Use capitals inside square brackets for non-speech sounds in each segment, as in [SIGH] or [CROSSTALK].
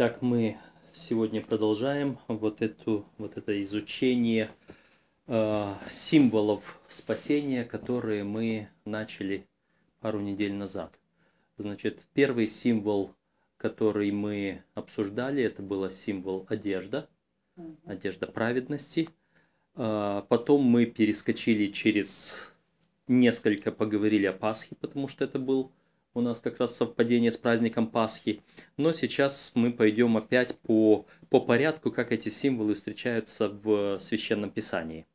Итак, мы сегодня продолжаем вот, эту, вот это изучение э, символов спасения, которые мы начали пару недель назад. Значит, первый символ, который мы обсуждали, это был символ одежда, одежда праведности. Э, потом мы перескочили через несколько, поговорили о Пасхе, потому что это был у нас как раз совпадение с праздником Пасхи. Но сейчас мы пойдем опять по, по порядку, как эти символы встречаются в Священном Писании.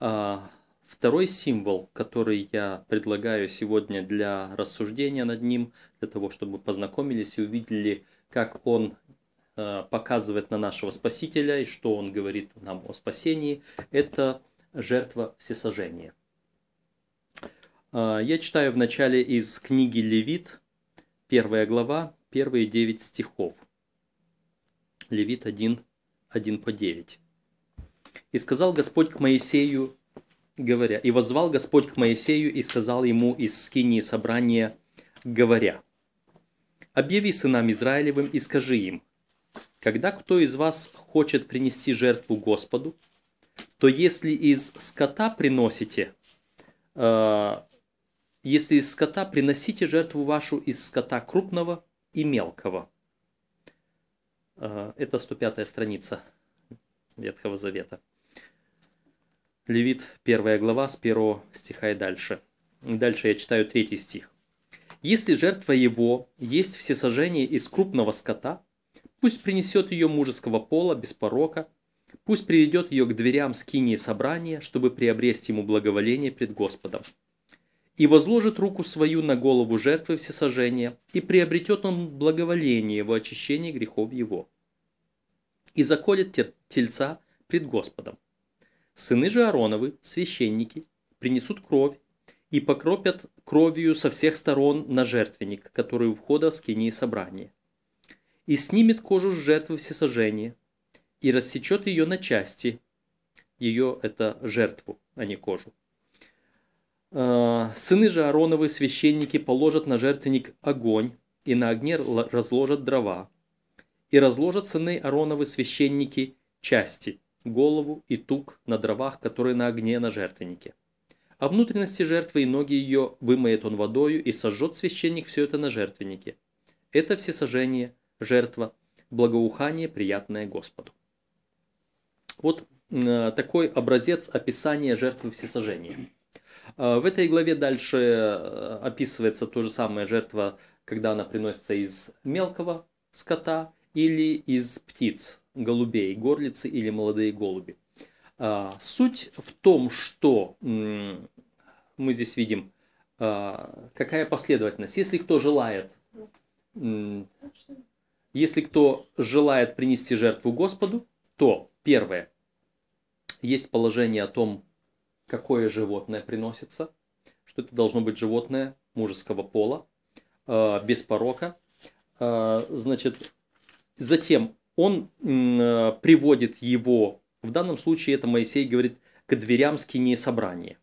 А, второй символ, который я предлагаю сегодня для рассуждения над ним, для того, чтобы познакомились и увидели, как он а, показывает на нашего Спасителя и что он говорит нам о спасении, это жертва всесожжения. А, я читаю вначале из книги Левит, первая глава, первые девять стихов. Левит 1, 1 по 9. «И сказал Господь к Моисею, говоря, и возвал Господь к Моисею и сказал ему из скинии собрания, говоря, «Объяви сынам Израилевым и скажи им, когда кто из вас хочет принести жертву Господу, то если из скота приносите, а, если из скота приносите жертву вашу из скота крупного и мелкого. А, это 105 страница Ветхого Завета. Левит, первая глава, с первого стиха и дальше. Дальше я читаю третий стих. «Если жертва его есть всесожжение из крупного скота, пусть принесет ее мужеского пола без порока, пусть приведет ее к дверям скинии собрания, чтобы приобрести ему благоволение пред Господом и возложит руку свою на голову жертвы всесожжения, и приобретет он благоволение во очищении грехов его. И заколет тельца пред Господом. Сыны же Аароновы, священники, принесут кровь и покропят кровью со всех сторон на жертвенник, который у входа в скинии собрания. И снимет кожу с жертвы всесожжения, и рассечет ее на части. Ее это жертву, а не кожу сыны же Аароновы, священники, положат на жертвенник огонь, и на огне разложат дрова. И разложат сыны Аароновы, священники, части, голову и тук на дровах, которые на огне на жертвеннике. А внутренности жертвы и ноги ее вымоет он водою, и сожжет священник все это на жертвеннике. Это всесожжение, жертва, благоухание, приятное Господу. Вот э, такой образец описания жертвы всесожжения. А, в этой главе дальше э, описывается то же самое жертва, когда она приносится из мелкого скота или из птиц, голубей, горлицы или молодые голуби. А, суть в том, что мы здесь видим, а, какая последовательность. Если кто желает, если кто желает принести жертву Господу, то первое, есть положение о том, какое животное приносится, что это должно быть животное мужеского пола, э, без порока. Э, значит, затем он э, приводит его, в данном случае это Моисей говорит, к дверям скинии собрания.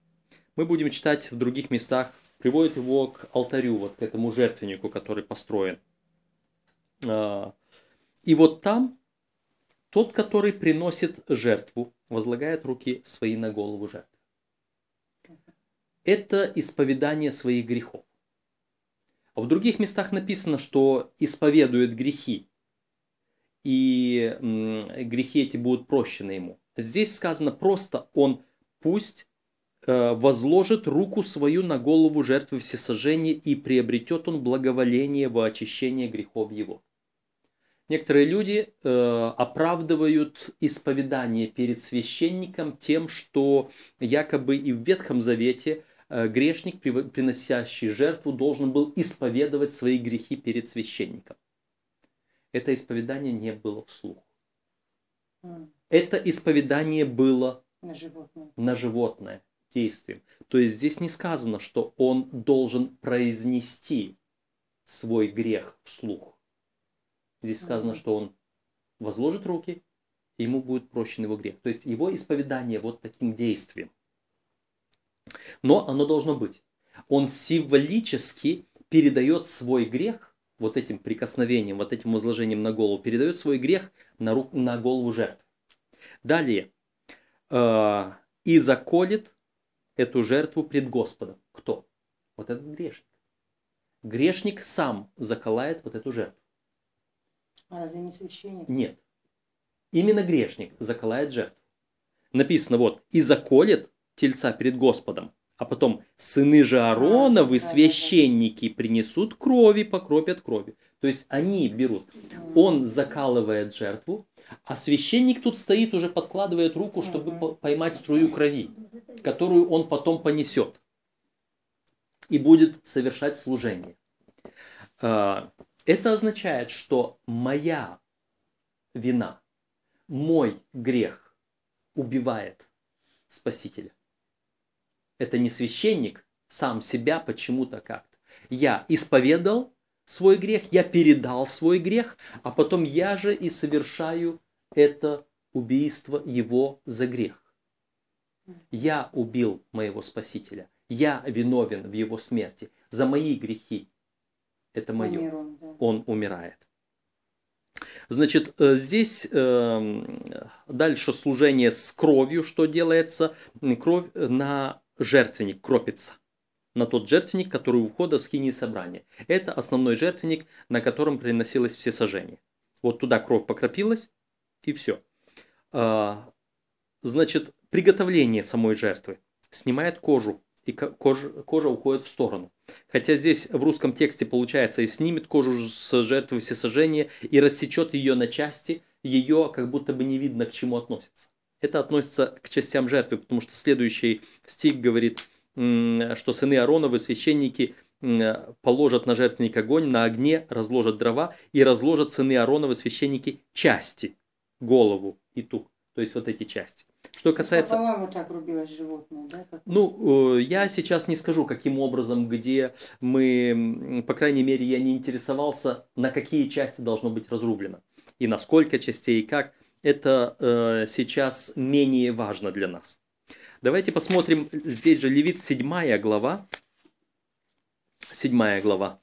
Мы будем читать в других местах, приводит его к алтарю, вот к этому жертвеннику, который построен. И вот там тот, который приносит жертву, возлагает руки свои на голову жертвы это исповедание своих грехов. А в других местах написано, что исповедует грехи, и грехи эти будут прощены ему. Здесь сказано просто, он пусть э, возложит руку свою на голову жертвы всесожжения и приобретет он благоволение во очищение грехов его. Некоторые люди э, оправдывают исповедание перед священником тем, что якобы и в Ветхом Завете – грешник, приносящий жертву, должен был исповедовать свои грехи перед священником. Это исповедание не было вслух. Это исповедание было на животное. на животное действием. То есть здесь не сказано, что он должен произнести свой грех вслух. Здесь сказано, что он возложит руки, и ему будет прощен его грех. То есть его исповедание вот таким действием. Но оно должно быть. Он символически передает свой грех вот этим прикосновением, вот этим возложением на голову, передает свой грех на, ру, на голову жертвы. Далее. Э, и заколет эту жертву пред Господом. Кто? Вот этот грешник. Грешник сам заколает вот эту жертву. А разве не священник? Нет. Именно грешник заколает жертву. Написано вот, и заколет тельца перед Господом. А потом сыны же Аароновы, священники, принесут крови, покропят крови. То есть они берут. Он закалывает жертву, а священник тут стоит, уже подкладывает руку, чтобы поймать струю крови, которую он потом понесет и будет совершать служение. А, это означает, что моя вина, мой грех убивает Спасителя. Это не священник сам себя почему-то как-то. Я исповедал свой грех, я передал свой грех, а потом я же и совершаю это убийство его за грех. Я убил моего Спасителя. Я виновен в его смерти. За мои грехи. Это мое. Умирон, да. Он умирает. Значит, э, здесь э, дальше служение с кровью, что делается, кровь на жертвенник кропится на тот жертвенник, который у входа в скинии собрания. Это основной жертвенник, на котором приносилось все сожжения. Вот туда кровь покропилась, и все. А, значит, приготовление самой жертвы снимает кожу, и кожа, кожа уходит в сторону. Хотя здесь в русском тексте получается и снимет кожу с жертвы всесожжения и рассечет ее на части, ее как будто бы не видно к чему относится. Это относится к частям жертвы, потому что следующий стих говорит, что сыны Аароновы, священники, положат на жертвенник огонь, на огне разложат дрова и разложат сыны Аароновы, священники, части, голову и тук. То есть вот эти части. Что касается... По-моему, так рубилось животное, да? Как... Ну, э, я сейчас не скажу, каким образом, где мы, по крайней мере, я не интересовался, на какие части должно быть разрублено. И на сколько частей, и как. Это э, сейчас менее важно для нас. Давайте посмотрим, здесь же Левит 7 глава. 7 глава.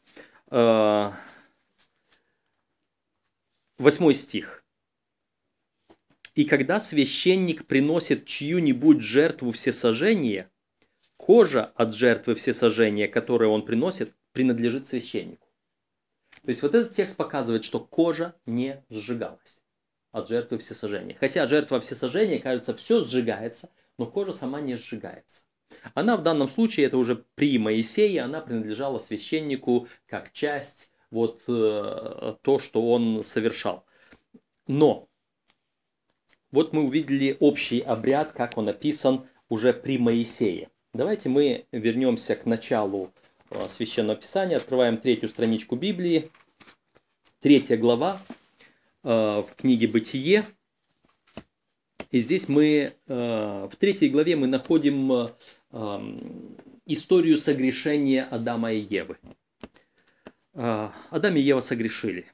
Э, 8 стих. И когда священник приносит чью-нибудь жертву всесожжения, кожа от жертвы всесожжения, которую он приносит, принадлежит священнику. То есть вот этот текст показывает, что кожа не сжигалась от жертвы всесожжения. Хотя жертва всесожжения, кажется, все сжигается, но кожа сама не сжигается. Она в данном случае, это уже при Моисее, она принадлежала священнику как часть, вот э, то, что он совершал. Но вот мы увидели общий обряд, как он описан уже при Моисее. Давайте мы вернемся к началу э, Священного Писания, открываем третью страничку Библии, третья глава в книге «Бытие». И здесь мы, э, в третьей главе мы находим историю согрешения Адама и Евы. Адам и Ева согрешили.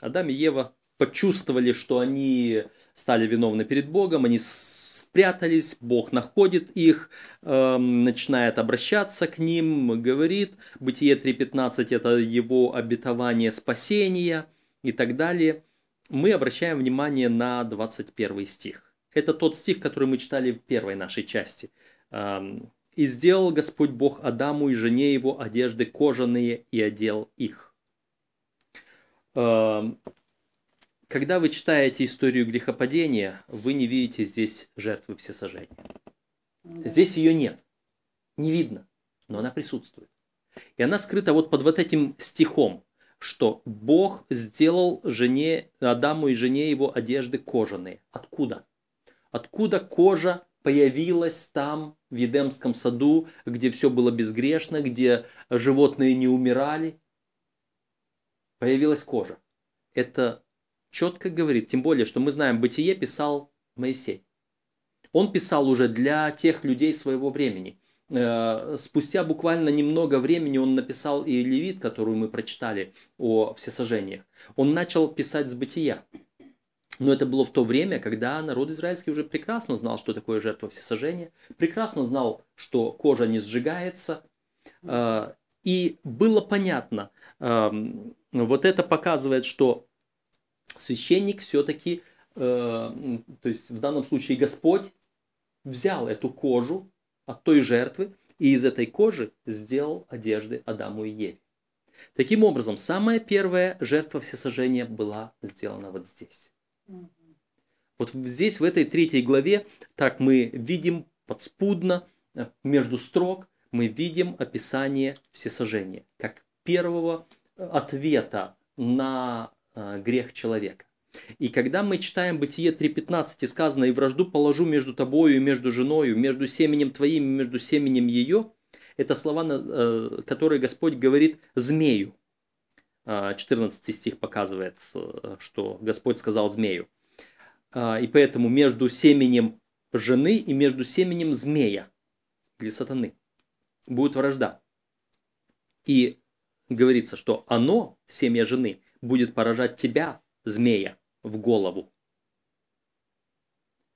Адам и Ева почувствовали, что они стали виновны перед Богом, они спрятались, Бог находит их, э, начинает обращаться к ним, говорит, Бытие 3.15 это его обетование спасения и так далее. Мы обращаем внимание на 21 стих. Это тот стих, который мы читали в первой нашей части. «И сделал Господь Бог Адаму и жене его одежды кожаные и одел их». Когда вы читаете историю грехопадения, вы не видите здесь жертвы всесожжения. Здесь ее нет. Не видно, но она присутствует. И она скрыта вот под вот этим стихом, что Бог сделал жене, Адаму и жене его одежды кожаные. Откуда? Откуда кожа появилась там, в Едемском саду, где все было безгрешно, где животные не умирали? Появилась кожа. Это четко говорит, тем более, что мы знаем, Бытие писал Моисей. Он писал уже для тех людей своего времени. Э, спустя буквально немного времени он написал и Левит, которую мы прочитали о всесожжениях. Он начал писать с Бытия. Но это было в то время, когда народ израильский уже прекрасно знал, что такое жертва всесожжения, прекрасно знал, что кожа не сжигается. Э, И было понятно, эм, вот это показывает, что священник все-таки, э, то есть в данном случае Господь взял эту кожу от той жертвы и из этой кожи сделал одежды Адаму и Еве. Таким образом, самая первая жертва всесожжения была сделана вот здесь. Вот здесь, в этой третьей главе, так мы видим подспудно, э, между строк, мы видим описание всесожжения, как первого э, ответа на э, грех человека. И когда мы читаем Бытие 3.15 и сказано «И вражду положу между тобою и между женою, между семенем твоим и между семенем ее», это слова, э, которые Господь говорит змею. 14 а, стих показывает, э, что Господь сказал змею. А, и поэтому между семенем жены и между семенем змея или сатаны будет вражда. И говорится, что оно, семя жены, будет поражать тебя, змея, в голову.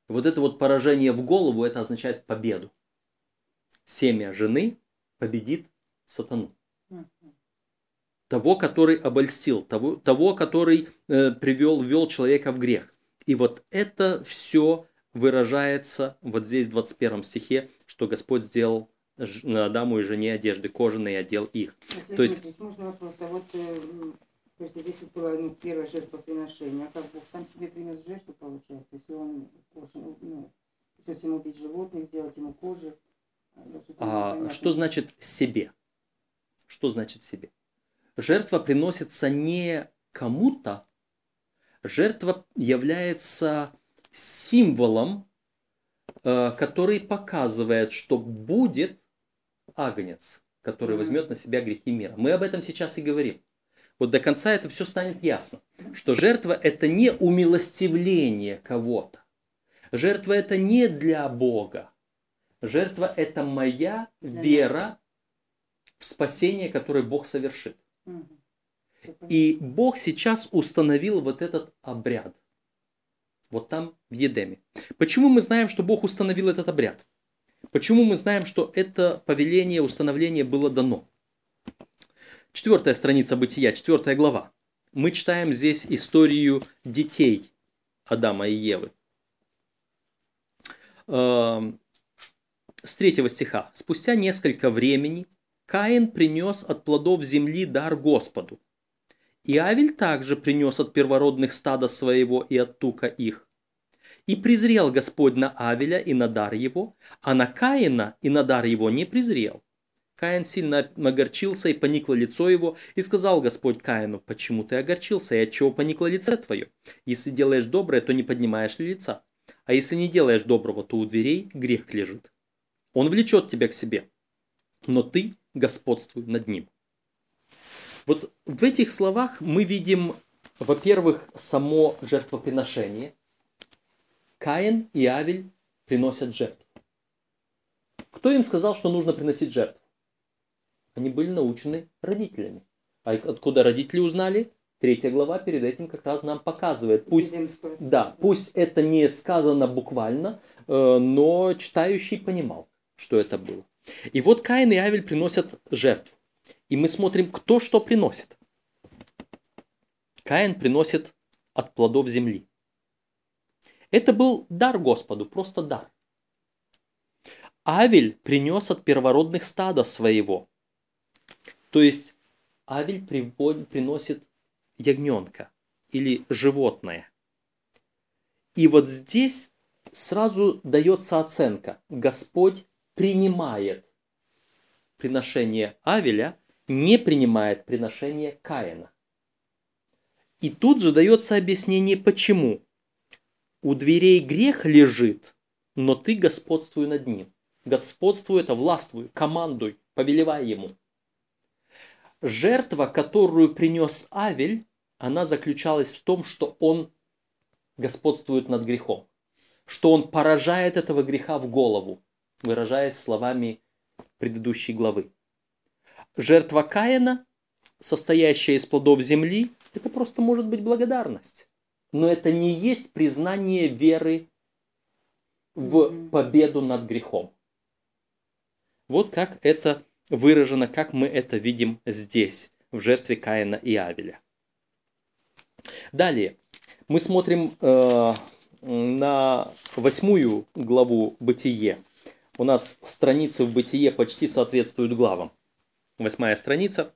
Вот это вот поражение в голову, это означает победу. Семя жены победит сатану. Того, который обольстил, того, того который э, привел, ввел человека в грех. И вот это все выражается вот здесь в 21 стихе, что Господь сделал Адаму и жене одежды кожаные и одел их. Сергей, То есть... Можно вопрос? А вот э, то есть здесь была ну, первая жертвоприношение, а как Бог сам себе принес жертву, получается, если он, ну, то есть ему убить животных, сделать ему кожу, а, что значит себе? Что значит себе? Жертва приносится не кому-то, жертва является символом, э, который показывает, что будет агнец, который возьмет на себя грехи мира. Мы об этом сейчас и говорим. Вот до конца это все станет ясно, что жертва это не умилостивление кого-то. Жертва это не для Бога. Жертва – это моя вера в спасение, которое Бог совершит. И Бог сейчас установил вот этот обряд. Вот там, в Едеме. Почему мы знаем, что Бог установил этот обряд? Почему мы знаем, что это повеление, установление было дано? Четвертая страница Бытия, четвертая глава. Мы читаем здесь историю детей Адама и Евы. Эм, с третьего стиха. «Спустя несколько времени Каин принес от плодов земли дар Господу. И Авель также принес от первородных стада своего и от тука их. И презрел Господь на Авеля и на дар его, а на Каина и на дар его не презрел. Каин сильно огорчился, и поникло лицо его, и сказал Господь Каину, «Почему ты огорчился, и отчего поникло лице твое? Если делаешь доброе, то не поднимаешь ли лица? А если не делаешь доброго, то у дверей грех лежит. Он влечет тебя к себе, но ты господствуй над ним. Вот в этих словах мы видим, во-первых, само жертвоприношение. Каин и Авель приносят жертву. Кто им сказал, что нужно приносить жертву? Они были научены родителями. А откуда родители узнали? Третья глава перед этим как раз нам показывает. Пусть, да, пусть это не сказано буквально, э, но читающий понимал что это было. И вот Каин и Авель приносят жертву. И мы смотрим, кто что приносит. Каин приносит от плодов земли. Это был дар Господу, просто дар. Авель принес от первородных стада своего. То есть Авель приносит ягненка или животное. И вот здесь сразу дается оценка. Господь принимает приношение Авеля, не принимает приношение Каина. И тут же дается объяснение, почему. У дверей грех лежит, но ты господствуй над ним. Господствуй это властвуй, командуй, повелевай ему. Жертва, которую принес Авель, она заключалась в том, что он господствует над грехом, что он поражает этого греха в голову, выражаясь словами предыдущей главы. Жертва Каина, состоящая из плодов земли, это просто может быть благодарность. Но это не есть признание веры в победу над грехом. Вот как это выражено, как мы это видим здесь, в жертве Каина и Авеля. Далее, мы смотрим э, на восьмую главу «Бытие». У нас страницы в «Бытие» почти соответствуют главам. Восьмая страница,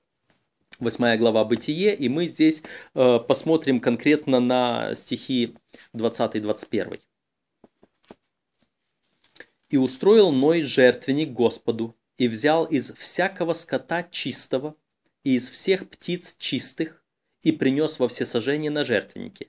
восьмая глава «Бытие», и мы здесь э, посмотрим конкретно на стихи 20-21. «И устроил Ной жертвенник Господу, и взял из всякого скота чистого, и из всех птиц чистых, и принес во всесожжение на жертвеннике.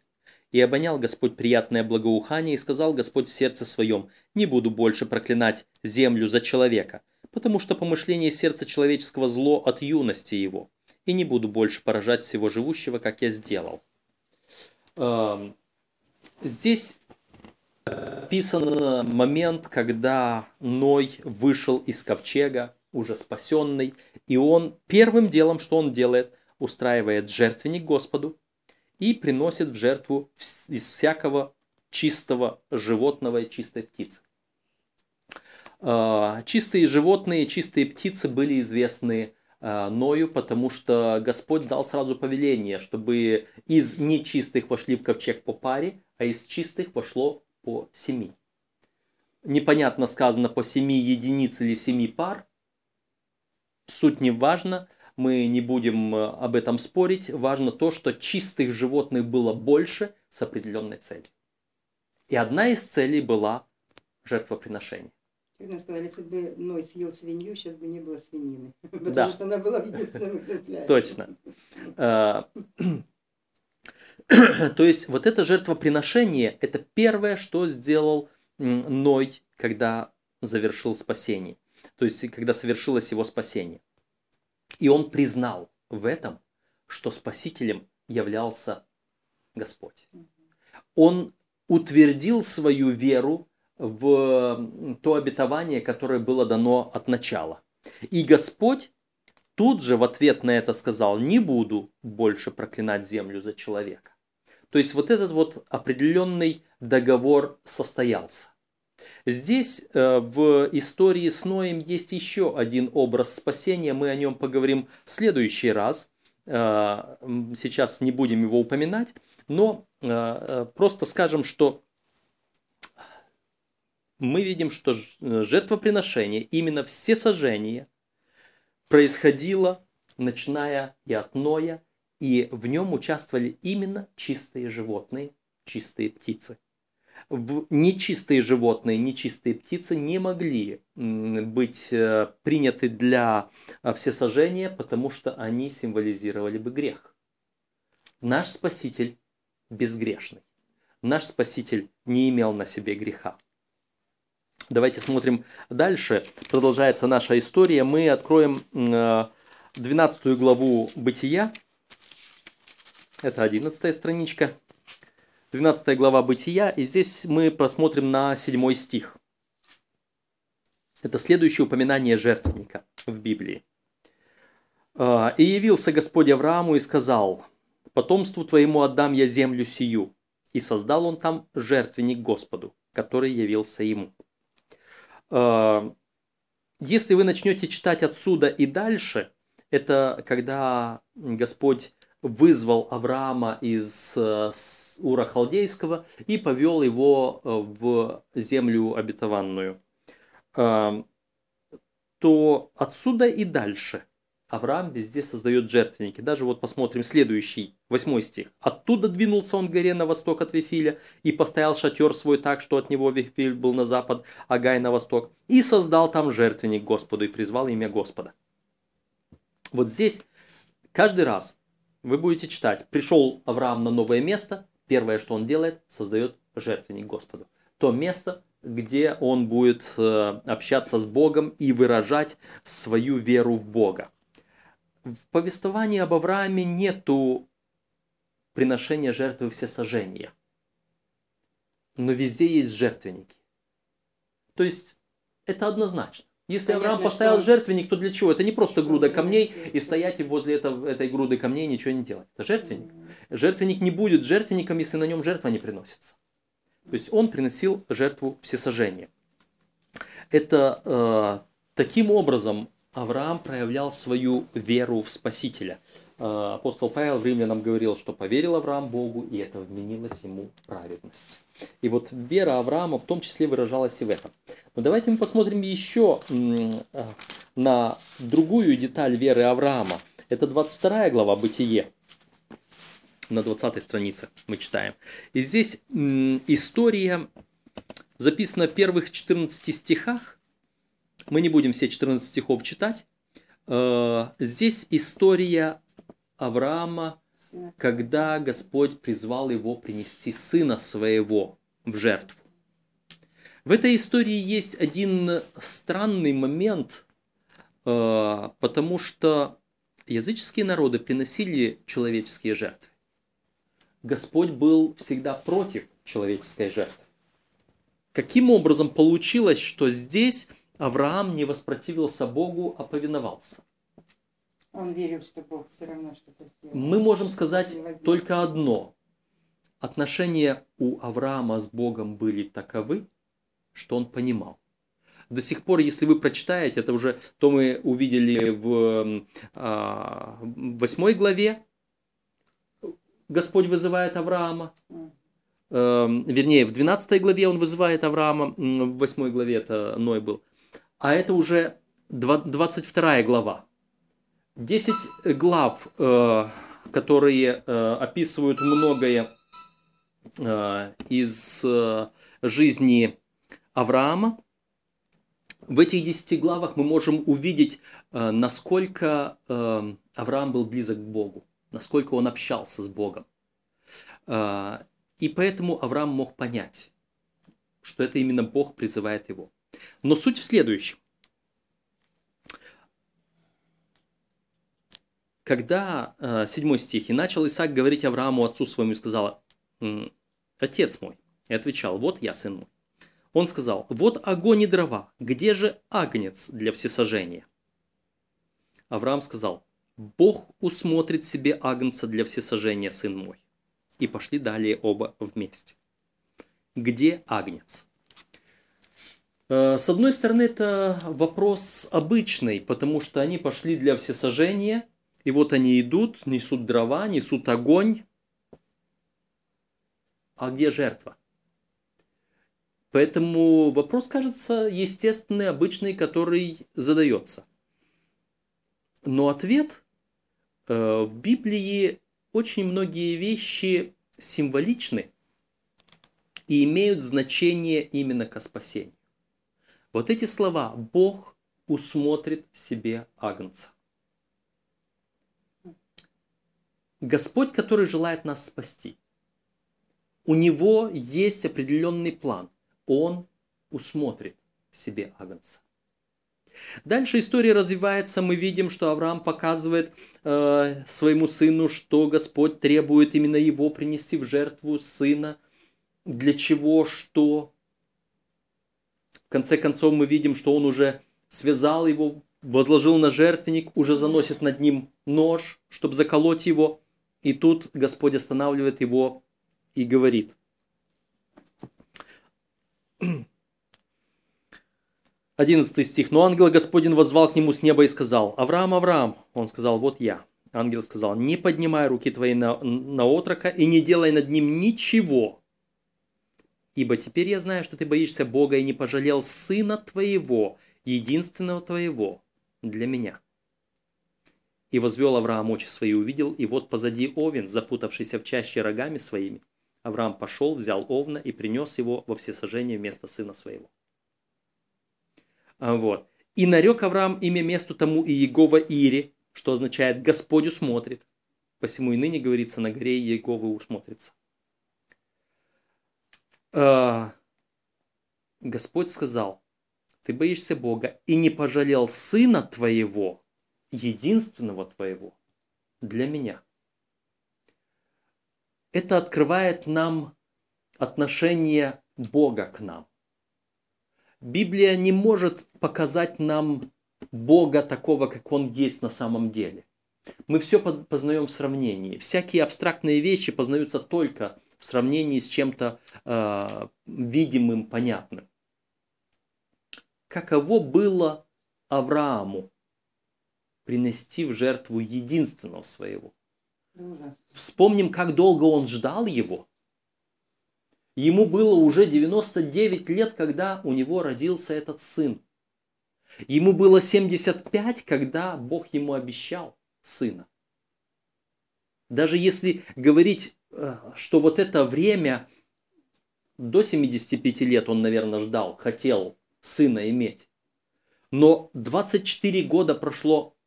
И обонял Господь приятное благоухание, и сказал Господь в сердце своем, «Не буду больше проклинать землю за человека, потому что помышление сердца человеческого зло от юности его, и не буду больше поражать всего живущего, как я сделал». Эм, здесь описан момент, когда Ной вышел из ковчега, уже спасенный, и он первым делом, что он делает, устраивает жертвенник Господу и приносит в жертву из всякого чистого животного и чистой птицы. А, чистые животные, чистые птицы были известны а, Ною, потому что Господь дал сразу повеление, чтобы из нечистых вошли в ковчег по паре, а из чистых вошло по семи. Непонятно сказано по семи единиц или семи пар. Суть не важна мы не будем э, об этом спорить. Важно то, что чистых животных было больше с определенной целью. И одна из целей была жертвоприношение. Сказали, если бы Ной съел свинью, сейчас бы не было свинины. [LAUGHS] Потому Да. что она была в единственном экземпляре. Точно. [CLEARS THROAT] [CLEARS THROAT] То есть вот это жертвоприношение, это первое, что сделал Ной, когда завершил спасение. То есть когда совершилось его спасение. И он признал в этом, что спасителем являлся Господь. Он утвердил свою веру в то обетование, которое было дано от начала. И Господь тут же в ответ на это сказал, не буду больше проклинать землю за человека. То есть вот этот вот определенный договор состоялся. Здесь э, в истории с Ноем есть еще один образ спасения, мы о нем поговорим в следующий раз. Э, Сейчас не будем его упоминать, но э, просто скажем, что мы видим, что жертвоприношение, именно все сожжения, происходило, начиная и от Ноя, и в нем участвовали именно чистые животные, чистые птицы. В- Нечистые животные, нечистые птицы не могли быть э, приняты для э, всесожжения, потому что они символизировали бы грех. Наш Спаситель безгрешный. Наш Спаситель не имел на себе греха. Давайте смотрим дальше. Продолжается наша история. Мы откроем э, 12 главу Бытия. Это 11 страничка. 12 глава Бытия. И здесь мы посмотрим на 7 стих. Это следующее упоминание жертвенника в Библии. «А, «И явился Господь Аврааму и сказал, потомству твоему отдам я землю сию. И создал он там жертвенник Господу, который явился ему». А, Если вы начнете читать отсюда и дальше, это когда Господь вызвал Авраама из э, Ура Халдейского и повел его э, в землю обетованную, А, то отсюда и дальше Авраам везде создает жертвенники. Даже вот посмотрим следующий, восьмой стих. «Оттуда двинулся он к горе на восток от Вифиля и поставил шатер свой так, что от него Вифиль был на запад, а Гай на восток, и создал там жертвенник Господу и призвал имя Господа». Вот здесь каждый раз вы будете читать, пришел Авраам на новое место, первое, что он делает, создает жертвенник Господу. То место, где он будет э, общаться с Богом и выражать свою веру в Бога. В повествовании об Аврааме нету приношения жертвы всесожжения. Но везде есть жертвенники. То есть это однозначно. Если Авраам поставил что- жертвенник, то для чего? Это не просто груда камней и стоять и возле этого, этой груды камней ничего не делать. Это жертвенник. Жертвенник не будет жертвенником, если на нем жертва не приносится. То есть он приносил жертву всесожжения. Это э, таким образом Авраам проявлял свою веру в Спасителя. Э, апостол Павел в Римлянам говорил, что поверил Авраам Богу, и это вменилось ему в праведность. И вот вера Авраама в том числе выражалась и в этом. Но давайте мы посмотрим еще э, на другую деталь веры Авраама. Это 22 глава Бытие. На 20 странице мы читаем. И здесь история записана в первых 14 стихах. Мы не будем все 14 стихов читать. Э, здесь история Авраама, когда Господь призвал его принести сына своего в жертву. В этой истории есть один странный момент, э, потому что языческие народы приносили человеческие жертвы. Господь был всегда против человеческой жертвы. Каким образом получилось, что здесь Авраам не воспротивился Богу, а повиновался? Он верил, что Бог все равно что-то сделает. Мы можем сказать только одно. Отношения у Авраама с Богом были таковы, что он понимал. До сих пор, если вы прочитаете, это уже то мы увидели в а, восьмой главе, Господь вызывает Авраама. Э, вернее, в 12 главе он вызывает Авраама, в 8 главе это Ной был. А это уже 22 глава. 10 глав, э, которые э, описывают многое э, из жизни Авраама. В этих 10 главах мы можем увидеть, насколько Авраам был близок к Богу, насколько он общался с Богом. И поэтому Авраам мог понять, что это именно Бог призывает его. Но суть в следующем. Когда, э, седьмой стих, «И начал Исаак говорить Аврааму, отцу своему, и сказал, «Отец мой». И отвечал, «Вот я, сын мой». Он сказал, «Вот огонь и дрова, где же агнец для всесожжения?» Авраам сказал, «Бог усмотрит себе агнца для всесожжения, сын мой». И пошли далее оба вместе. Где агнец? Э, с одной стороны, это вопрос обычный, потому что они пошли для всесожжения – и вот они идут, несут дрова, несут огонь. А где жертва? Поэтому вопрос кажется естественный, обычный, который задается. Но ответ э, в Библии очень многие вещи символичны и имеют значение именно к спасению. Вот эти слова «Бог усмотрит себе агнца». Господь, который желает нас спасти, у него есть определенный план. Он усмотрит себе агнца. Дальше история развивается, мы видим, что Авраам показывает э, своему сыну, что Господь требует именно его принести в жертву сына. Для чего, что. В конце концов мы видим, что он уже связал его, возложил на жертвенник, уже заносит над ним нож, чтобы заколоть его. И тут Господь останавливает его и говорит. Одиннадцатый стих. «Но ангел Господин возвал к нему с неба и сказал, Авраам, Авраам!» Он сказал, «Вот я». Ангел сказал, «Не поднимай руки твои на, на отрока и не делай над ним ничего, ибо теперь я знаю, что ты боишься Бога и не пожалел сына твоего, единственного твоего, для меня». И возвел Авраам очи свои, увидел, и вот позади овен, запутавшийся в чаще рогами своими. Авраам пошел, взял овна и принес его во всесожжение вместо сына своего. А, вот. И нарек Авраам имя месту тому и Егова Ири, что означает «Господь усмотрит». Посему и ныне говорится на горе Еговы усмотрится. А, Господь сказал, ты боишься Бога и не пожалел сына твоего, единственного твоего для меня. Это открывает нам отношение Бога к нам. Библия не может показать нам Бога такого, как Он есть на самом деле. Мы все познаем в сравнении. Всякие абстрактные вещи познаются только в сравнении с чем-то э, видимым, понятным. Каково было Аврааму принести в жертву единственного своего. Вспомним, как долго он ждал его. Ему было уже 99 лет, когда у него родился этот сын. Ему было 75, когда Бог ему обещал сына. Даже если говорить, э, что вот это время до 75 лет он, наверное, ждал, хотел сына иметь. Но 24 года прошло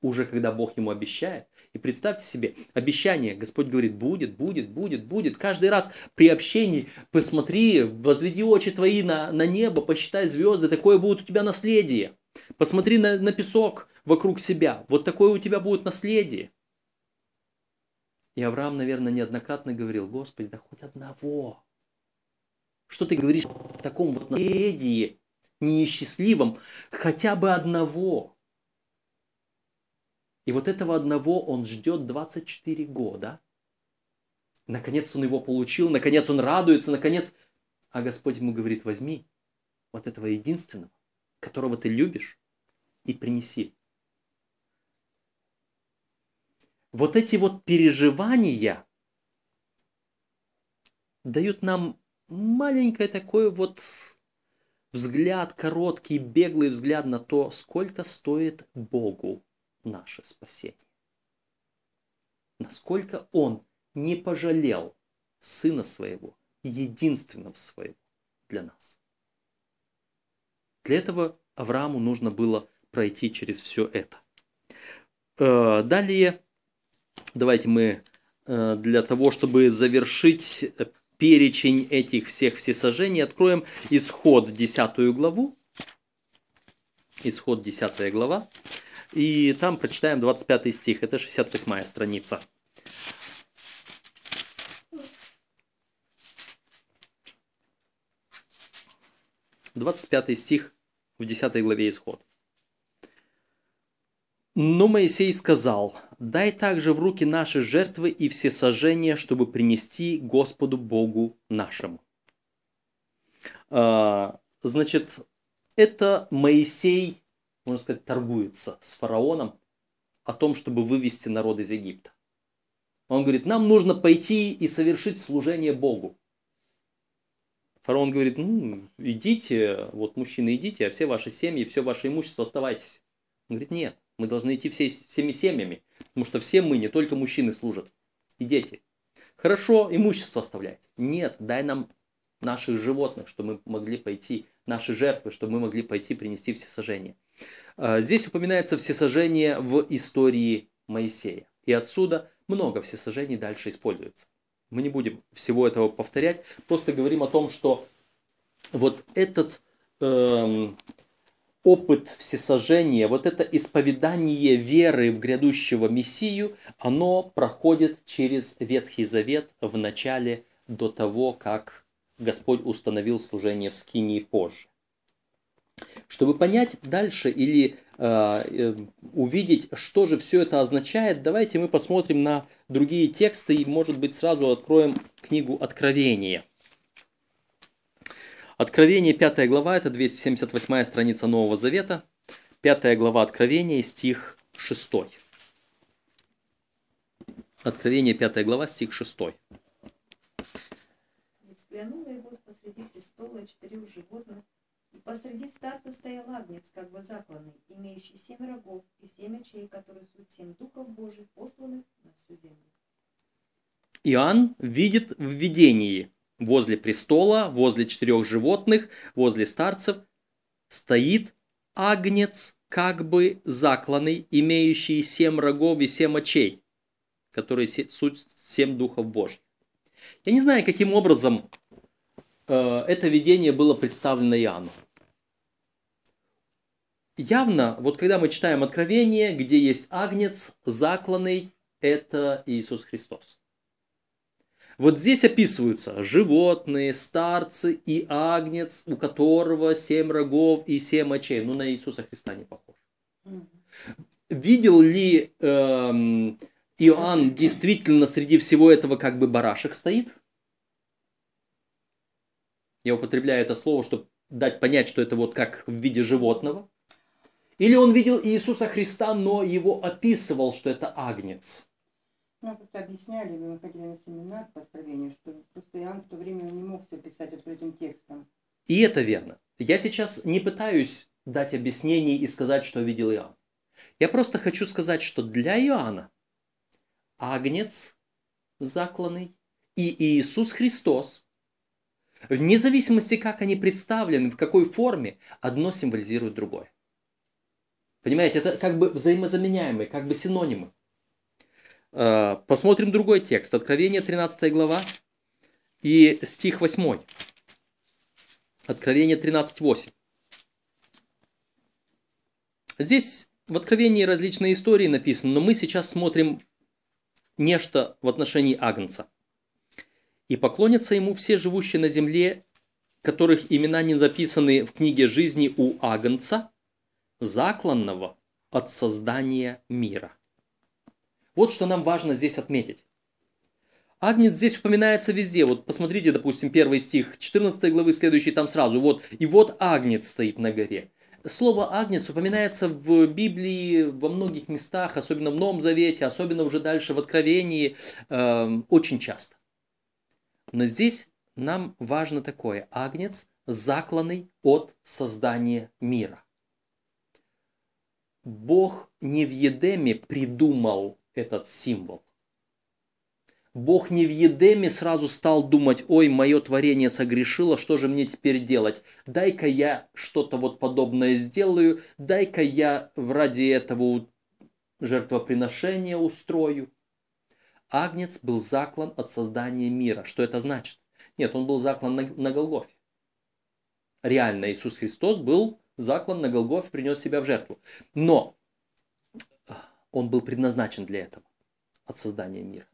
уже, когда Бог ему обещает. И представьте себе, обещание, Господь говорит, будет, будет, будет, будет. Каждый раз при общении посмотри, возведи очи твои на, на небо, посчитай звезды, такое будет у тебя наследие. Посмотри на, на песок вокруг себя, вот такое у тебя будет наследие. И Авраам, наверное, неоднократно говорил, Господи, да хоть одного. Что ты говоришь в таком вот наследии, неисчастливом, хотя бы одного. И вот этого одного он ждет 24 года. Наконец он его получил, наконец он радуется, наконец... А Господь ему говорит, возьми вот этого единственного, которого ты любишь, и принеси. Вот эти вот переживания дают нам маленький такой вот взгляд, короткий, беглый взгляд на то, сколько стоит Богу наше спасение. Насколько Он не пожалел Сына Своего, единственного Своего для нас. Для этого Аврааму нужно было пройти через все это. Э, далее, давайте мы э, для того, чтобы завершить перечень этих всех всесожжений, откроем исход 10 главу. Исход 10 глава. И там прочитаем 25 стих, это 68 страница. Двадцать пятый стих в 10 главе Исход. Но Моисей сказал, дай также в руки наши жертвы и все сожжения, чтобы принести Господу Богу нашему. А, значит, это Моисей можно сказать, торгуется с фараоном о том, чтобы вывести народ из Египта. Он говорит, нам нужно пойти и совершить служение Богу. Фараон говорит, ну, идите, вот мужчины идите, а все ваши семьи, все ваше имущество оставайтесь. Он говорит, нет, мы должны идти всей, всеми семьями, потому что все мы, не только мужчины служат, и дети. Хорошо, имущество оставлять. Нет, дай нам наших животных, чтобы мы могли пойти, наши жертвы, чтобы мы могли пойти принести все сожжения. А, здесь упоминается всесожжение в истории Моисея. И отсюда много всесожжений дальше используется. Мы не будем всего этого повторять, просто говорим о том, что вот этот эм, опыт всесожжения, вот это исповедание веры в грядущего Мессию, оно проходит через Ветхий Завет в начале до того, как Господь установил служение в Скинии позже. Чтобы понять дальше или э, э, увидеть, что же все это означает, давайте мы посмотрим на другие тексты и, может быть, сразу откроем книгу Откровения. Откровение, 5 глава, это 278 страница Нового Завета. 5 глава Откровения, стих 6. Откровение, 5 глава, стих 6. И посреди престола четырех животных, Посреди старцев стоял агнец, как бы закланный, имеющий семь рогов и семь очей, которые суть семь духов Божьих, посланных на всю землю. Иоанн видит в видении возле престола, возле четырех животных, возле старцев стоит агнец, как бы закланный, имеющий семь рогов и семь очей, которые суть семь духов Божьих. Я не знаю, каким образом это видение было представлено Иоанну явно, вот когда мы читаем Откровение, где есть агнец, закланный, это Иисус Христос. Вот здесь описываются животные, старцы и агнец, у которого семь рогов и семь очей. Ну, на Иисуса Христа не похож. Видел ли эм, Иоанн действительно среди всего этого как бы барашек стоит? Я употребляю это слово, чтобы дать понять, что это вот как в виде животного. Или он видел Иисуса Христа, но его описывал, что это агнец? Ну, как-то объясняли, мы ходили на семинар по откровению, что просто Иоанн в то время не мог все писать открытым текстом. И это верно. Я сейчас не пытаюсь дать объяснение и сказать, что видел Иоанн. Я просто хочу сказать, что для Иоанна агнец закланный и Иисус Христос, вне зависимости, как они представлены, в какой форме, одно символизирует другое. Понимаете, это как бы взаимозаменяемые, как бы синонимы. Э, посмотрим другой текст. Откровение 13 глава и стих 8. Откровение 13.8. Здесь в Откровении различные истории написаны, но мы сейчас смотрим нечто в отношении Агнца. «И поклонятся ему все живущие на земле, которых имена не написаны в книге жизни у Агнца, закланного от создания мира». Вот что нам важно здесь отметить. Агнец здесь упоминается везде. Вот посмотрите, допустим, первый стих 14 главы, следующий там сразу. Вот, и вот Агнец стоит на горе. Слово «агнец» упоминается в Библии во многих местах, особенно в Новом Завете, особенно уже дальше в Откровении, э, очень часто. Но здесь нам важно такое – агнец, закланный от создания мира. Бог не в Едеме придумал этот символ. Бог не в Едеме сразу стал думать, ой, мое творение согрешило, что же мне теперь делать? Дай-ка я что-то вот подобное сделаю, дай-ка я ради этого жертвоприношение устрою. Агнец был заклан от создания мира. Что это значит? Нет, он был заклан на, на Голгофе. Реально, Иисус Христос был заклан на Голгофе, принес себя в жертву. Но он был предназначен для этого, от создания мира.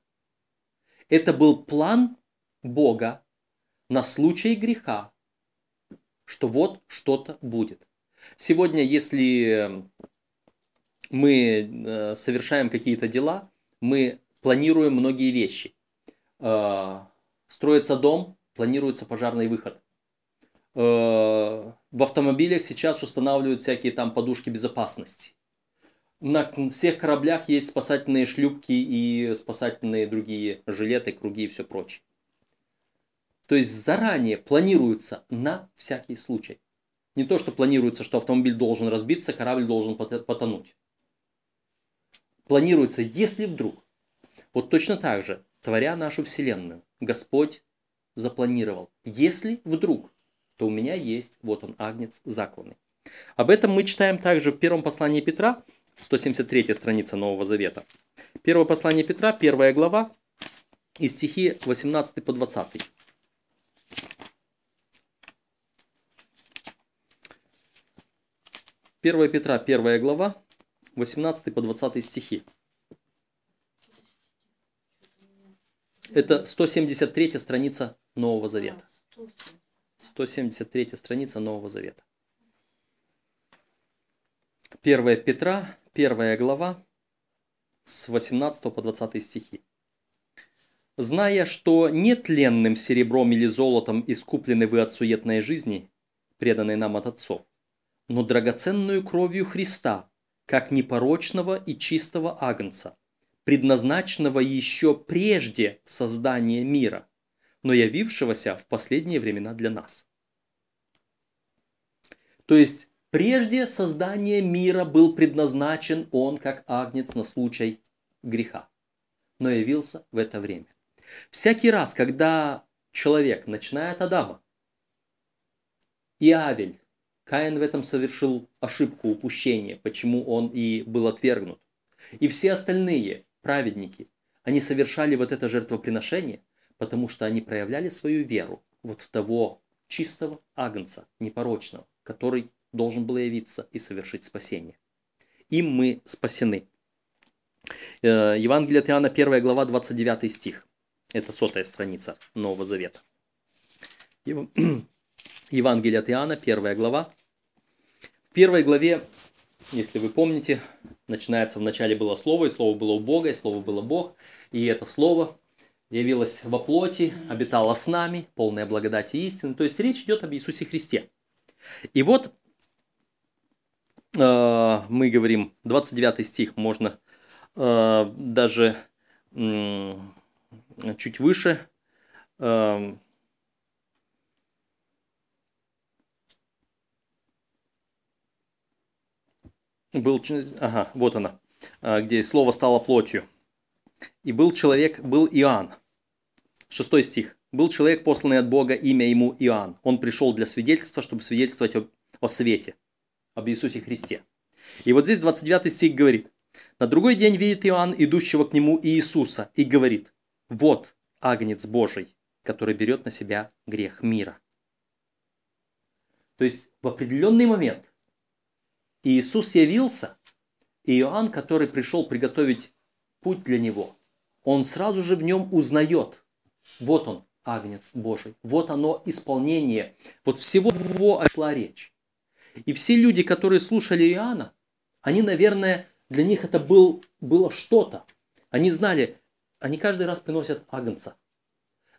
Это был план Бога на случай греха, что вот что-то будет. Сегодня, если мы э, совершаем какие-то дела, мы планируем многие вещи. Э, строится дом, планируется пожарный выход. Э, в автомобилях сейчас устанавливают всякие там подушки безопасности на всех кораблях есть спасательные шлюпки и спасательные другие жилеты, круги и все прочее. То есть заранее планируется на всякий случай. Не то, что планируется, что автомобиль должен разбиться, корабль должен потонуть. Планируется, если вдруг. Вот точно так же, творя нашу Вселенную, Господь запланировал. Если вдруг, то у меня есть, вот он, агнец закланный. Об этом мы читаем также в первом послании Петра, 173 страница Нового Завета. Первое послание Петра, первая глава, и стихи 18 по 20. Первая Петра, первая глава, 18 по 20 стихи. Это 173 страница Нового Завета. 173 страница Нового Завета. 1 Петра, первая глава, с 18 по 20 стихи. «Зная, что нетленным серебром или золотом искуплены вы от суетной жизни, преданной нам от отцов, но драгоценную кровью Христа, как непорочного и чистого агнца, предназначенного еще прежде создания мира, но явившегося в последние времена для нас». То есть Прежде создания мира был предназначен он как агнец на случай греха, но явился в это время. Всякий раз, когда человек, начиная от Адама, и Авель, Каин в этом совершил ошибку, упущение, почему он и был отвергнут. И все остальные праведники, они совершали вот это жертвоприношение, потому что они проявляли свою веру вот в того чистого агнца, непорочного, который должен был явиться и совершить спасение. Им мы спасены. Э, Евангелие от Иоанна, 1 глава, 29 стих. Это сотая страница Нового Завета. [CLEARS THROAT] Евангелие от Иоанна, 1 глава. В первой главе, если вы помните, начинается в начале было Слово, и Слово было у Бога, и Слово было Бог, и это Слово явилось во плоти, обитало с нами, полная благодати и истины. То есть речь идет об Иисусе Христе. И вот э, мы говорим, 29 стих, можно э, даже м, чуть выше. э, был, ага, вот она, а, где слово стало плотью. И был человек, был Иоанн. Шестой стих. Был человек, посланный от Бога, имя ему Иоанн. Он пришел для свидетельства, чтобы свидетельствовать о, о свете, об Иисусе Христе. И вот здесь 29 стих говорит. На другой день видит Иоанн, идущего к нему Иисуса, и говорит, вот Агнец Божий, который берет на себя грех мира. То есть в определенный момент Иисус явился, и Иоанн, который пришел приготовить путь для него, он сразу же в нем узнает, вот он, Агнец Божий, вот оно исполнение, вот всего его шла речь. И все люди, которые слушали Иоанна, они, наверное, для них это был, было что-то. Они знали, они каждый раз приносят Агнца.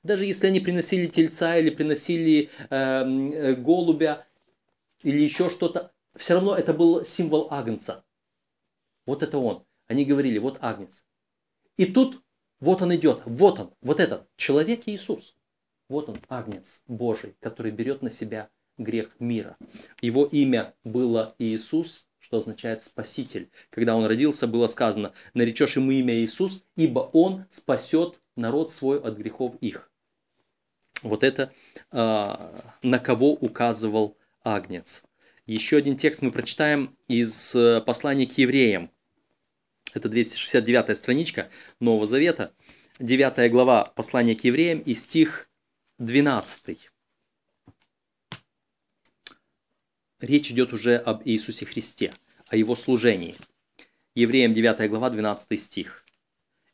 Даже если они приносили тельца или приносили э, э, голубя или еще что-то, все равно это был символ Агнца. Вот это он. Они говорили, вот Агнец. И тут вот он идет, вот он, вот этот человек Иисус. Вот он, Агнец Божий, который берет на себя грех мира. Его имя было Иисус, что означает Спаситель. Когда он родился, было сказано, наречешь ему имя Иисус, ибо он спасет народ свой от грехов их. Вот это а, на кого указывал Агнец. Еще один текст мы прочитаем из э, послания к евреям. Это 269 страничка Нового Завета, 9 глава послания к евреям и стих 12. Речь идет уже об Иисусе Христе, о Его служении. Евреям 9 глава 12 стих.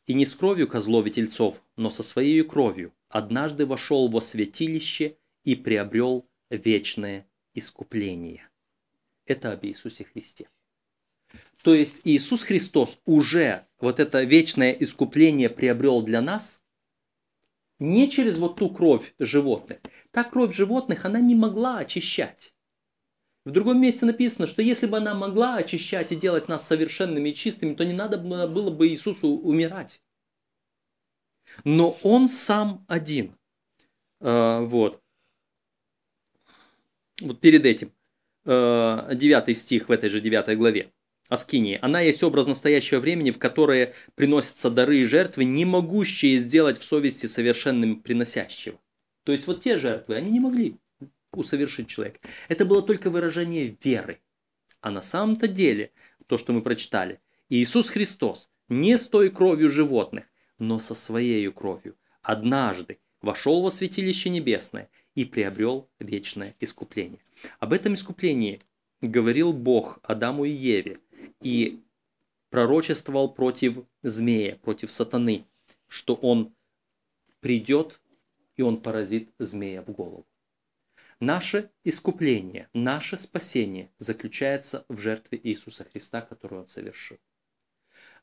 «И не с кровью козлов и тельцов, но со своей кровью однажды вошел во святилище и приобрел вечное искупление». Это об Иисусе Христе. То есть Иисус Христос уже вот это вечное искупление приобрел для нас не через вот ту кровь животных. Та кровь животных, она не могла очищать. В другом месте написано, что если бы она могла очищать и делать нас совершенными и чистыми, то не надо было бы Иисусу умирать. Но Он сам один. А, вот. Вот перед этим. 9 стих в этой же 9 главе. Аскинии. Она есть образ настоящего времени, в которое приносятся дары и жертвы, не могущие сделать в совести совершенным приносящего. То есть вот те жертвы, они не могли усовершить человека. Это было только выражение веры. А на самом-то деле, то, что мы прочитали, Иисус Христос не с той кровью животных, но со своей кровью однажды вошел во святилище небесное и приобрел вечное искупление. Об этом искуплении говорил Бог Адаму и Еве и пророчествовал против змея, против сатаны, что он придет и он поразит змея в голову. Наше искупление, наше спасение заключается в жертве Иисуса Христа, которую Он совершил.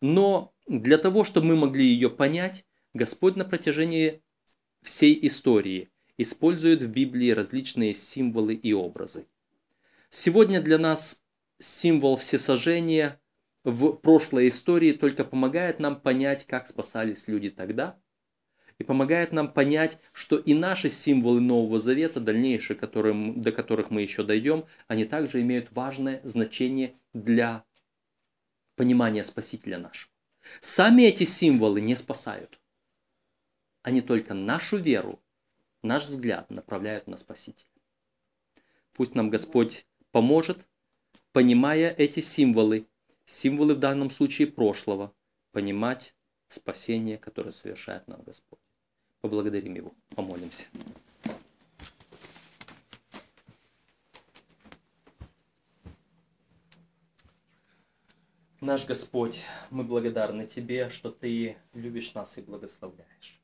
Но для того, чтобы мы могли ее понять, Господь на протяжении всей истории использует в Библии различные символы и образы. Сегодня для нас символ всесожжения в прошлой истории только помогает нам понять, как спасались люди тогда, и помогает нам понять, что и наши символы Нового Завета, дальнейшие, которые, до которых мы еще дойдем, они также имеют важное значение для понимания Спасителя нашего. Сами эти символы не спасают. Они только нашу веру, наш взгляд направляют на Спасителя. Пусть нам Господь поможет, понимая эти символы, символы в данном случае прошлого, понимать спасение, которое совершает нам Господь. Поблагодарим Его, помолимся. Наш Господь, мы благодарны Тебе, что Ты любишь нас и благословляешь.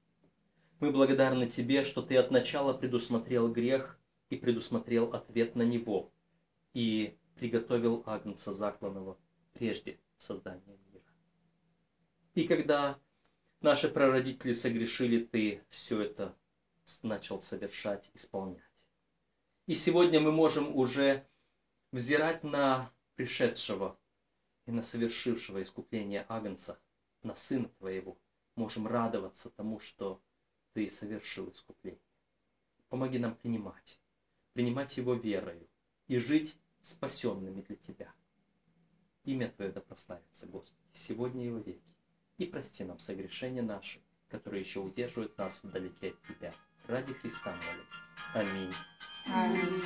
Мы благодарны Тебе, что Ты от начала предусмотрел грех и предусмотрел ответ на него, и приготовил Агнца закланного прежде создания мира. И когда наши прародители согрешили, Ты все это начал совершать, исполнять. И сегодня мы можем уже взирать на пришедшего и на совершившего искупление Агнца, на Сына Твоего, можем радоваться тому, что Ты совершил искупление. Помоги нам принимать, принимать Его верою и жить спасенными для Тебя. Имя Твое да прославится, Господи, сегодня и во веки. И прости нам согрешения наши, которые еще удерживают нас вдалеке от Тебя. Ради Христа молим. Аминь. Аминь.